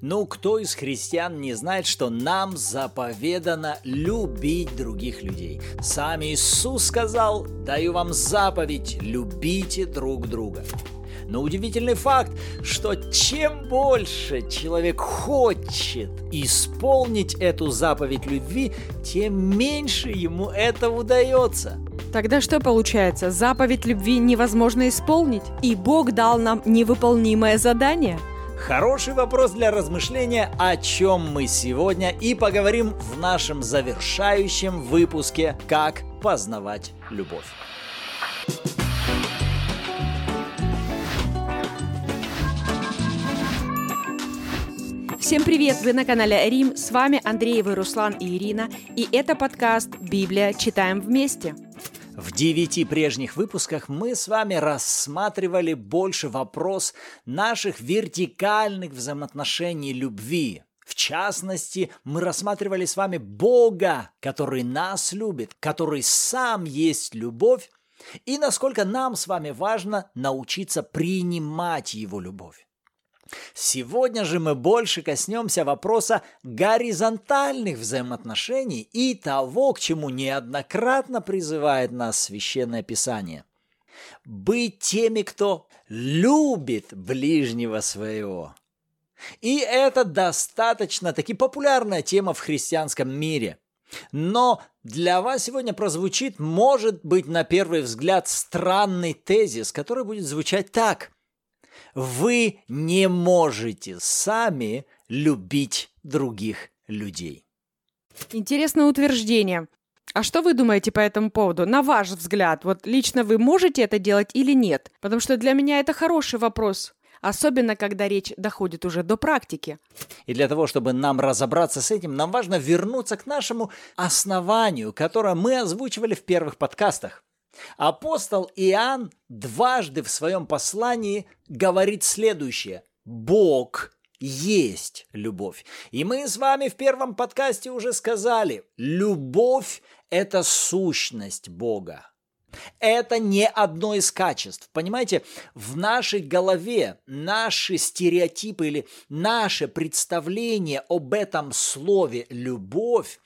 Ну, кто из христиан не знает, что нам заповедано любить других людей? Сам Иисус сказал, даю вам заповедь, любите друг друга. Но удивительный факт, что чем больше человек хочет исполнить эту заповедь любви, тем меньше ему это удается. Тогда что получается? Заповедь любви невозможно исполнить, и Бог дал нам невыполнимое задание – Хороший вопрос для размышления, о чем мы сегодня и поговорим в нашем завершающем выпуске «Как познавать любовь». Всем привет! Вы на канале Рим. С вами Андреевы Руслан и Ирина. И это подкаст «Библия. Читаем вместе». В девяти прежних выпусках мы с вами рассматривали больше вопрос наших вертикальных взаимоотношений любви. В частности, мы рассматривали с вами Бога, который нас любит, который сам есть любовь, и насколько нам с вами важно научиться принимать его любовь. Сегодня же мы больше коснемся вопроса горизонтальных взаимоотношений и того, к чему неоднократно призывает нас Священное Писание. Быть теми, кто любит ближнего своего. И это достаточно таки популярная тема в христианском мире. Но для вас сегодня прозвучит, может быть, на первый взгляд, странный тезис, который будет звучать так – вы не можете сами любить других людей. Интересное утверждение. А что вы думаете по этому поводу? На ваш взгляд, вот лично вы можете это делать или нет? Потому что для меня это хороший вопрос. Особенно, когда речь доходит уже до практики. И для того, чтобы нам разобраться с этим, нам важно вернуться к нашему основанию, которое мы озвучивали в первых подкастах. Апостол Иоанн дважды в своем послании говорит следующее. Бог есть любовь. И мы с вами в первом подкасте уже сказали, любовь – это сущность Бога. Это не одно из качеств. Понимаете, в нашей голове наши стереотипы или наше представление об этом слове «любовь»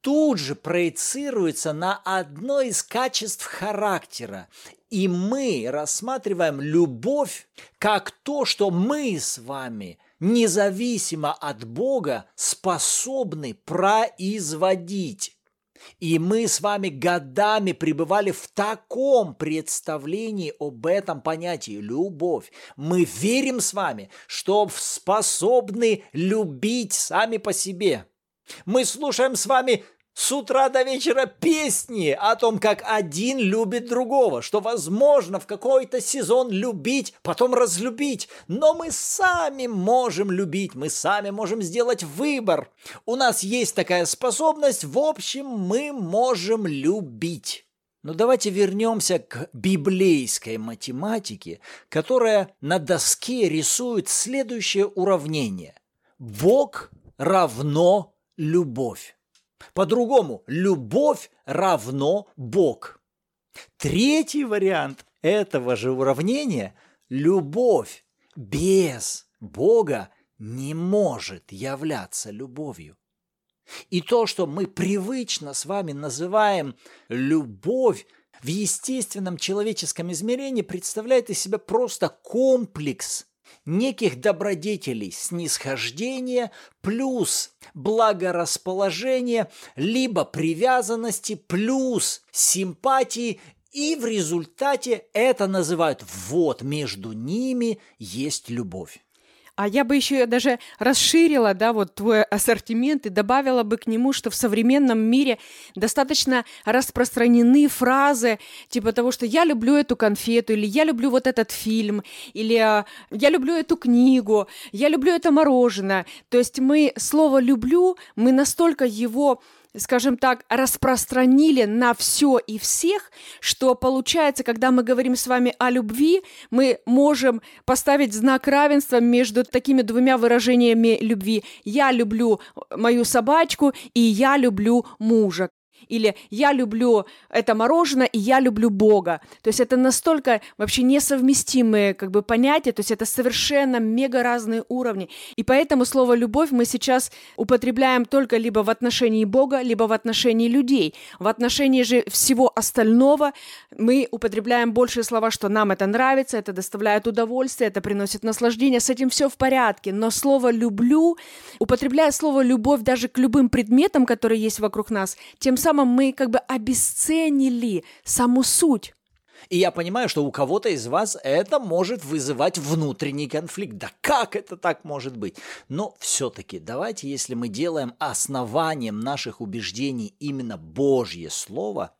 тут же проецируется на одно из качеств характера. И мы рассматриваем любовь как то, что мы с вами независимо от Бога способны производить. И мы с вами годами пребывали в таком представлении об этом понятии любовь. Мы верим с вами, что способны любить сами по себе. Мы слушаем с вами с утра до вечера песни о том, как один любит другого, что возможно в какой-то сезон любить, потом разлюбить. Но мы сами можем любить, мы сами можем сделать выбор. У нас есть такая способность, в общем, мы можем любить. Но давайте вернемся к библейской математике, которая на доске рисует следующее уравнение. Бог равно любовь. По-другому, любовь равно Бог. Третий вариант этого же уравнения – любовь без Бога не может являться любовью. И то, что мы привычно с вами называем любовь, в естественном человеческом измерении представляет из себя просто комплекс неких добродетелей снисхождения плюс благорасположение, либо привязанности плюс симпатии, и в результате это называют вот между ними есть любовь. А я бы еще даже расширила, да, вот твой ассортимент и добавила бы к нему, что в современном мире достаточно распространены фразы типа того, что я люблю эту конфету, или я люблю вот этот фильм, или а, я люблю эту книгу, я люблю это мороженое. То есть мы слово «люблю», мы настолько его скажем так, распространили на все и всех, что получается, когда мы говорим с вами о любви, мы можем поставить знак равенства между такими двумя выражениями любви. Я люблю мою собачку и я люблю мужа. Или я люблю это мороженое, и я люблю Бога. То есть это настолько вообще несовместимые как бы понятия, то есть это совершенно мега разные уровни. И поэтому слово «любовь» мы сейчас употребляем только либо в отношении Бога, либо в отношении людей. В отношении же всего остального мы употребляем большие слова, что нам это нравится, это доставляет удовольствие, это приносит наслаждение, с этим все в порядке. Но слово «люблю», употребляя слово «любовь» даже к любым предметам, которые есть вокруг нас, тем самым мы как бы обесценили саму суть. И я понимаю, что у кого-то из вас это может вызывать внутренний конфликт. Да как это так может быть? Но все-таки давайте, если мы делаем основанием наших убеждений именно Божье Слово,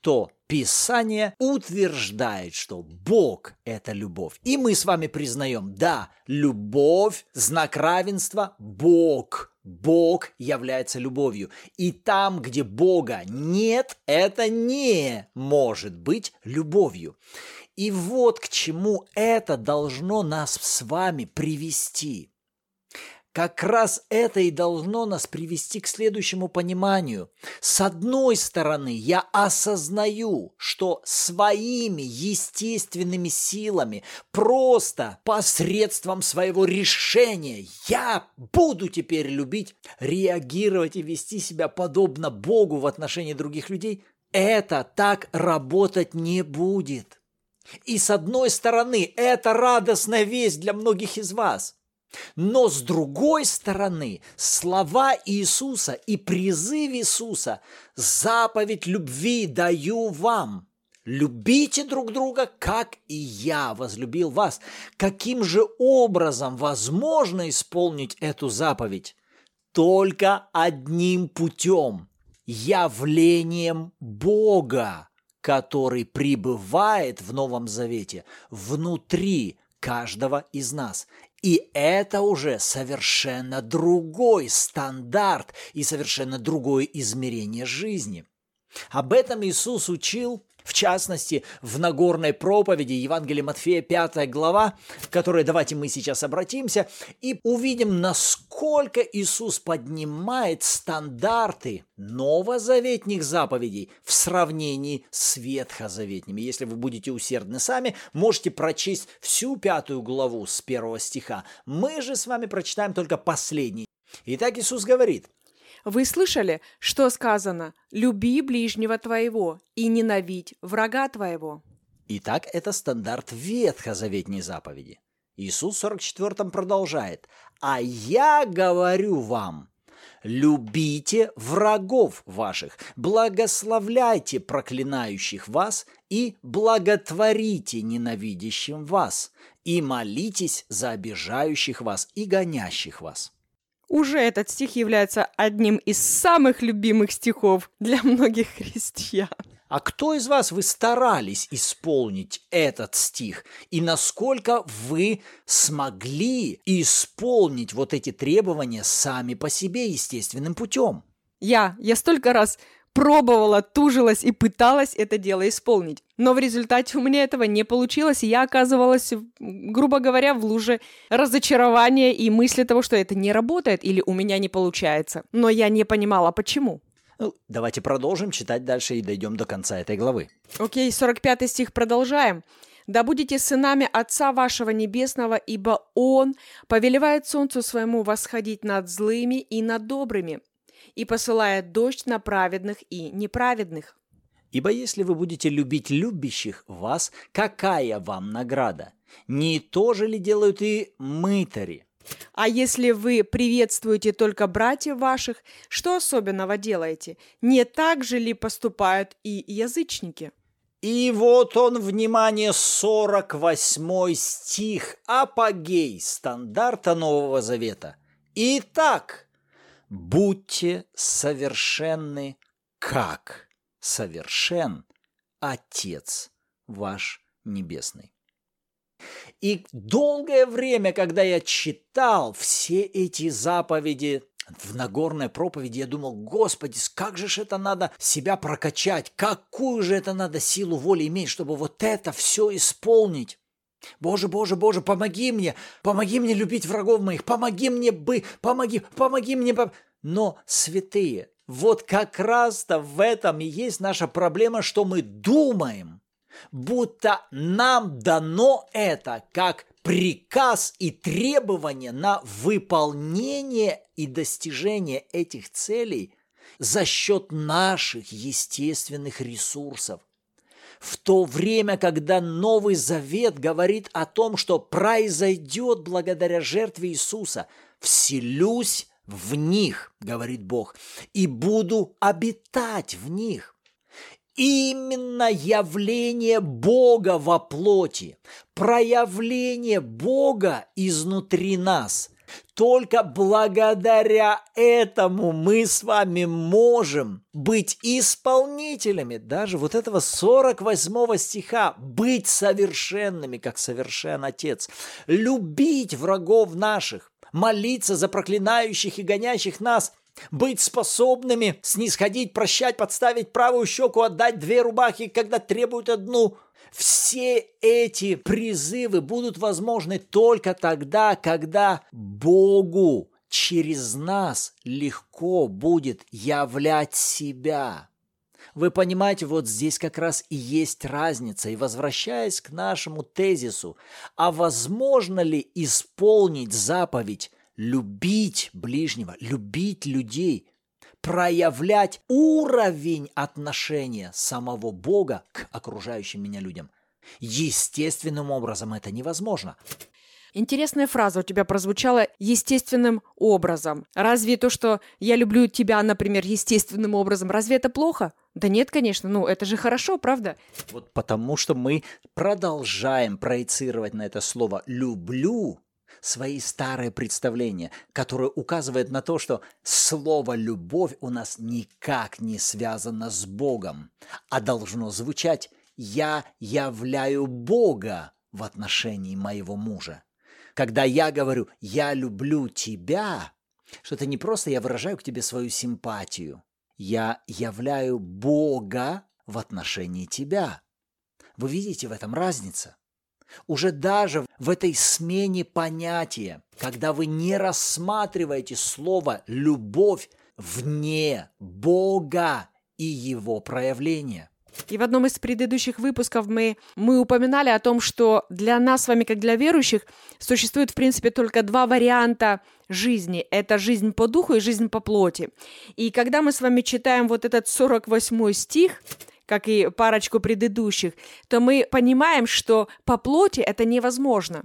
то Писание утверждает, что Бог – это любовь. И мы с вами признаем, да, любовь, знак равенства – Бог. Бог является любовью. И там, где Бога нет, это не может быть любовью. И вот к чему это должно нас с вами привести. Как раз это и должно нас привести к следующему пониманию. С одной стороны, я осознаю, что своими естественными силами, просто посредством своего решения, я буду теперь любить, реагировать и вести себя подобно Богу в отношении других людей. Это так работать не будет. И с одной стороны, это радостная весть для многих из вас – но с другой стороны, слова Иисуса и призыв Иисуса «Заповедь любви даю вам». Любите друг друга, как и я возлюбил вас. Каким же образом возможно исполнить эту заповедь? Только одним путем – явлением Бога, который пребывает в Новом Завете внутри каждого из нас. И это уже совершенно другой стандарт и совершенно другое измерение жизни. Об этом Иисус учил в частности, в Нагорной проповеди Евангелия Матфея 5 глава, в которой давайте мы сейчас обратимся и увидим, насколько Иисус поднимает стандарты новозаветних заповедей в сравнении с ветхозаветными. Если вы будете усердны сами, можете прочесть всю пятую главу с первого стиха. Мы же с вами прочитаем только последний. Итак, Иисус говорит – вы слышали, что сказано «люби ближнего твоего и ненавидь врага твоего». Итак, это стандарт ветхозаветней заповеди. Иисус в 44-м продолжает «А я говорю вам, любите врагов ваших, благословляйте проклинающих вас и благотворите ненавидящим вас, и молитесь за обижающих вас и гонящих вас». Уже этот стих является одним из самых любимых стихов для многих христиан. А кто из вас вы старались исполнить этот стих? И насколько вы смогли исполнить вот эти требования сами по себе естественным путем? Я, я столько раз пробовала, тужилась и пыталась это дело исполнить. Но в результате у меня этого не получилось, и я оказывалась, грубо говоря, в луже разочарования и мысли того, что это не работает или у меня не получается. Но я не понимала, почему. Ну, давайте продолжим читать дальше и дойдем до конца этой главы. Окей, 45 стих продолжаем. «Да будете сынами Отца вашего Небесного, ибо Он повелевает солнцу своему восходить над злыми и над добрыми, и посылает дождь на праведных и неправедных. Ибо если вы будете любить любящих вас, какая вам награда? Не то же ли делают и мытари? А если вы приветствуете только братьев ваших, что особенного делаете? Не так же ли поступают и язычники? И вот он, внимание, 48 стих, апогей стандарта Нового Завета. Итак, Будьте совершенны, как совершен Отец ваш Небесный. И долгое время, когда я читал все эти заповеди в Нагорной проповеди, я думал, Господи, как же ж это надо себя прокачать, какую же это надо силу воли иметь, чтобы вот это все исполнить. Боже, Боже, Боже, помоги мне, помоги мне любить врагов моих, помоги мне бы, помоги, помоги мне. Пом... Но, святые, Вот как раз-то в этом и есть наша проблема, что мы думаем, будто нам дано это как приказ и требование на выполнение и достижение этих целей за счет наших естественных ресурсов. В то время, когда Новый Завет говорит о том, что произойдет благодаря жертве Иисуса, вселюсь в них, говорит Бог, и буду обитать в них. Именно явление Бога во плоти, проявление Бога изнутри нас. Только благодаря этому мы с вами можем быть исполнителями. Даже вот этого 48 стиха, быть совершенными, как совершен Отец, любить врагов наших, молиться за проклинающих и гонящих нас, быть способными снисходить, прощать, подставить правую щеку, отдать две рубахи, когда требуют одну. Все эти призывы будут возможны только тогда, когда Богу через нас легко будет являть себя. Вы понимаете, вот здесь как раз и есть разница. И возвращаясь к нашему тезису, а возможно ли исполнить заповедь любить ближнего, любить людей, проявлять уровень отношения самого Бога к окружающим меня людям. Естественным образом это невозможно. Интересная фраза у тебя прозвучала естественным образом. Разве то, что я люблю тебя, например, естественным образом, разве это плохо? Да нет, конечно, ну это же хорошо, правда? Вот потому что мы продолжаем проецировать на это слово «люблю», свои старые представления, которые указывают на то, что слово «любовь» у нас никак не связано с Богом, а должно звучать «я являю Бога в отношении моего мужа». Когда я говорю «я люблю тебя», что это не просто я выражаю к тебе свою симпатию, я являю Бога в отношении тебя. Вы видите в этом разницу? Уже даже в этой смене понятия, когда вы не рассматриваете слово «любовь» вне Бога и его проявления. И в одном из предыдущих выпусков мы, мы упоминали о том, что для нас с вами, как для верующих, существует, в принципе, только два варианта жизни. Это жизнь по духу и жизнь по плоти. И когда мы с вами читаем вот этот 48 стих, как и парочку предыдущих, то мы понимаем, что по плоти это невозможно.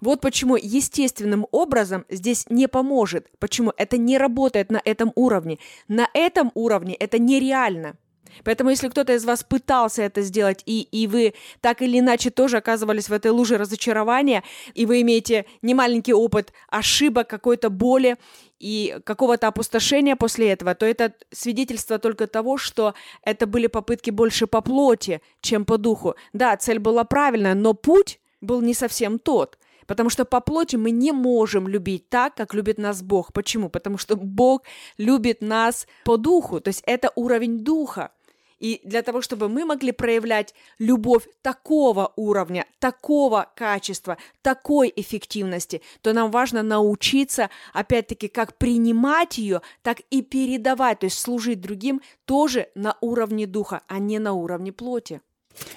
Вот почему естественным образом здесь не поможет. Почему это не работает на этом уровне. На этом уровне это нереально. Поэтому если кто-то из вас пытался это сделать, и, и вы так или иначе тоже оказывались в этой луже разочарования, и вы имеете немаленький опыт ошибок, какой-то боли и какого-то опустошения после этого, то это свидетельство только того, что это были попытки больше по плоти, чем по духу. Да, цель была правильная, но путь был не совсем тот. Потому что по плоти мы не можем любить так, как любит нас Бог. Почему? Потому что Бог любит нас по духу. То есть это уровень духа. И для того, чтобы мы могли проявлять любовь такого уровня, такого качества, такой эффективности, то нам важно научиться, опять-таки, как принимать ее, так и передавать, то есть служить другим тоже на уровне духа, а не на уровне плоти.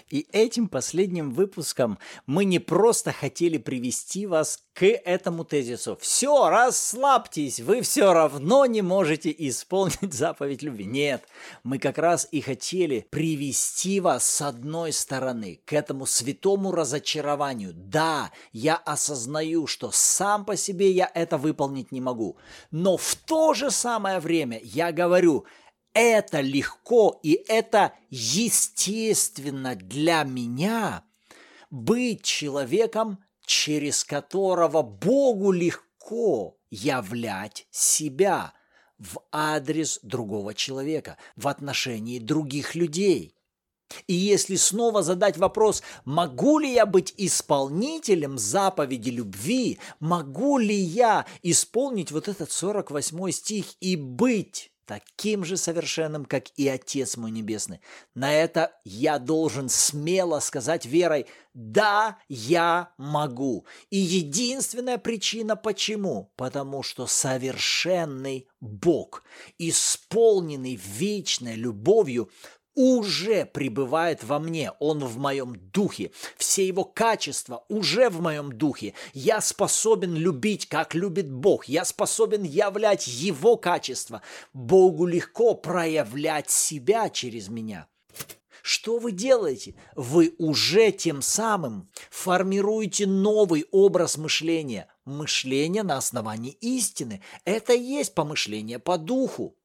И этим последним выпуском мы не просто хотели привести вас к этому тезису. Все, расслабьтесь, вы все равно не можете исполнить заповедь любви. Нет, мы как раз и хотели привести вас с одной стороны к этому святому разочарованию. Да, я осознаю, что сам по себе я это выполнить не могу. Но в то же самое время я говорю – это легко и это естественно для меня быть человеком, через которого Богу легко являть себя в адрес другого человека, в отношении других людей. И если снова задать вопрос, могу ли я быть исполнителем заповеди любви, могу ли я исполнить вот этот 48 стих и быть таким же совершенным, как и Отец мой Небесный. На это я должен смело сказать верой, да, я могу. И единственная причина почему? Потому что совершенный Бог, исполненный вечной любовью, уже пребывает во мне, он в моем духе, все его качества уже в моем духе. Я способен любить, как любит Бог, я способен являть его качества. Богу легко проявлять себя через меня. Что вы делаете? Вы уже тем самым формируете новый образ мышления. Мышление на основании истины. Это и есть помышление по духу.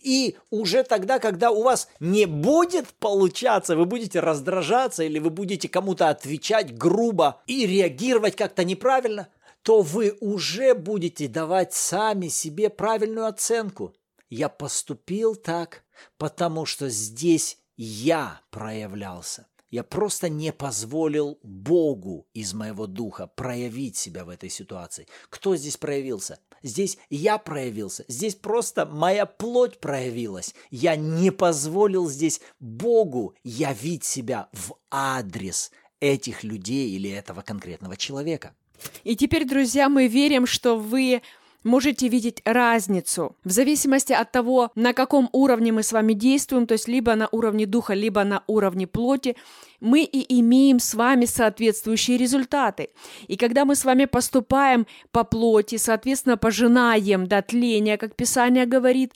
И уже тогда, когда у вас не будет получаться, вы будете раздражаться или вы будете кому-то отвечать грубо и реагировать как-то неправильно, то вы уже будете давать сами себе правильную оценку. Я поступил так, потому что здесь я проявлялся. Я просто не позволил Богу из моего духа проявить себя в этой ситуации. Кто здесь проявился? Здесь я проявился. Здесь просто моя плоть проявилась. Я не позволил здесь Богу явить себя в адрес этих людей или этого конкретного человека. И теперь, друзья, мы верим, что вы можете видеть разницу в зависимости от того, на каком уровне мы с вами действуем, то есть либо на уровне духа, либо на уровне плоти, мы и имеем с вами соответствующие результаты. И когда мы с вами поступаем по плоти, соответственно, пожинаем до тления, как Писание говорит,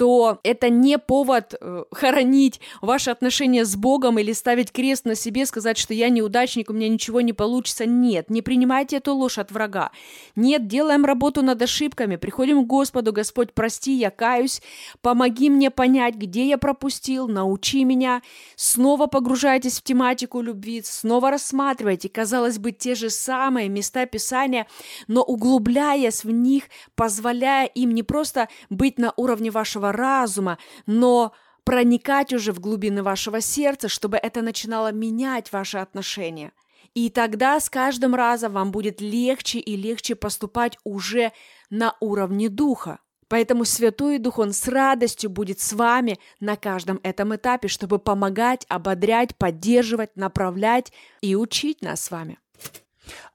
то это не повод э, хоронить ваши отношения с Богом или ставить крест на себе, сказать, что я неудачник, у меня ничего не получится. Нет, не принимайте эту ложь от врага. Нет, делаем работу над ошибками, приходим к Господу, Господь, прости, я каюсь, помоги мне понять, где я пропустил, научи меня. Снова погружайтесь в тематику любви, снова рассматривайте, казалось бы, те же самые места Писания, но углубляясь в них, позволяя им не просто быть на уровне вашего разума, но проникать уже в глубины вашего сердца, чтобы это начинало менять ваши отношения. И тогда с каждым разом вам будет легче и легче поступать уже на уровне духа. Поэтому Святой Дух, Он с радостью будет с вами на каждом этом этапе, чтобы помогать, ободрять, поддерживать, направлять и учить нас с вами.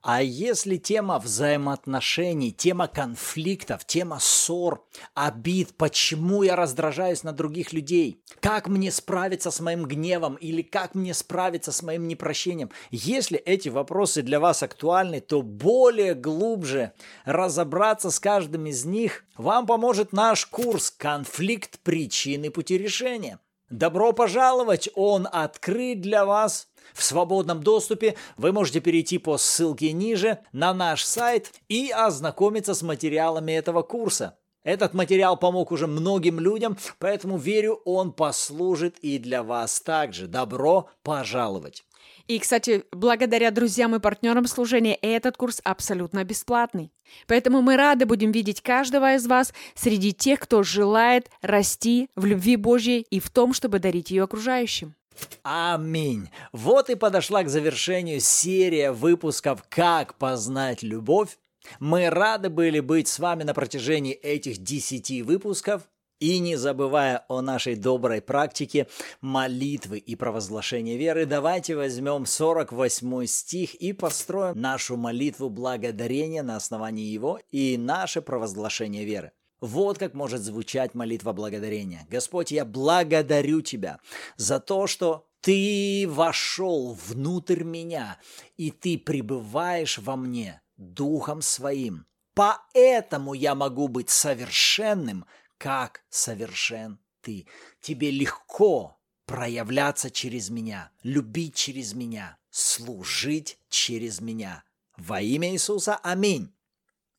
А если тема взаимоотношений, тема конфликтов, тема ссор, обид, почему я раздражаюсь на других людей, как мне справиться с моим гневом или как мне справиться с моим непрощением, если эти вопросы для вас актуальны, то более глубже разобраться с каждым из них вам поможет наш курс «Конфликт причины пути решения». Добро пожаловать! Он открыт для вас в свободном доступе. Вы можете перейти по ссылке ниже на наш сайт и ознакомиться с материалами этого курса. Этот материал помог уже многим людям, поэтому верю, он послужит и для вас также. Добро пожаловать! И, кстати, благодаря друзьям и партнерам служения этот курс абсолютно бесплатный. Поэтому мы рады будем видеть каждого из вас среди тех, кто желает расти в любви Божьей и в том, чтобы дарить ее окружающим. Аминь. Вот и подошла к завершению серия выпусков «Как познать любовь». Мы рады были быть с вами на протяжении этих десяти выпусков. И не забывая о нашей доброй практике молитвы и провозглашения веры, давайте возьмем 48 стих и построим нашу молитву благодарения на основании его и наше провозглашение веры. Вот как может звучать молитва благодарения. Господь, я благодарю Тебя за то, что Ты вошел внутрь меня, и Ты пребываешь во мне Духом Своим. Поэтому я могу быть совершенным, как совершен Ты. Тебе легко проявляться через меня, любить через меня, служить через меня. Во имя Иисуса. Аминь.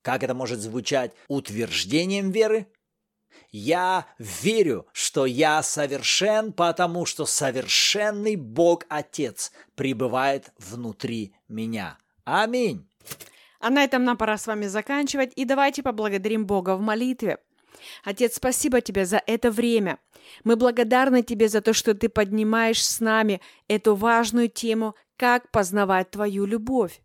Как это может звучать утверждением веры? Я верю, что я совершен, потому что совершенный Бог Отец пребывает внутри меня. Аминь. А на этом нам пора с вами заканчивать, и давайте поблагодарим Бога в молитве. Отец, спасибо тебе за это время. Мы благодарны тебе за то, что ты поднимаешь с нами эту важную тему, как познавать твою любовь.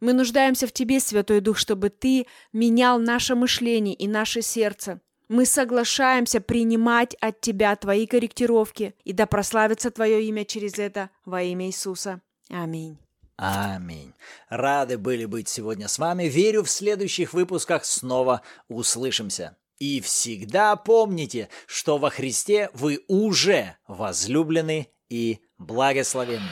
Мы нуждаемся в тебе, Святой Дух, чтобы ты менял наше мышление и наше сердце. Мы соглашаемся принимать от тебя твои корректировки, и да прославится твое имя через это во имя Иисуса. Аминь. Аминь. Рады были быть сегодня с вами. Верю, в следующих выпусках снова услышимся. И всегда помните, что во Христе вы уже возлюблены и благословенны.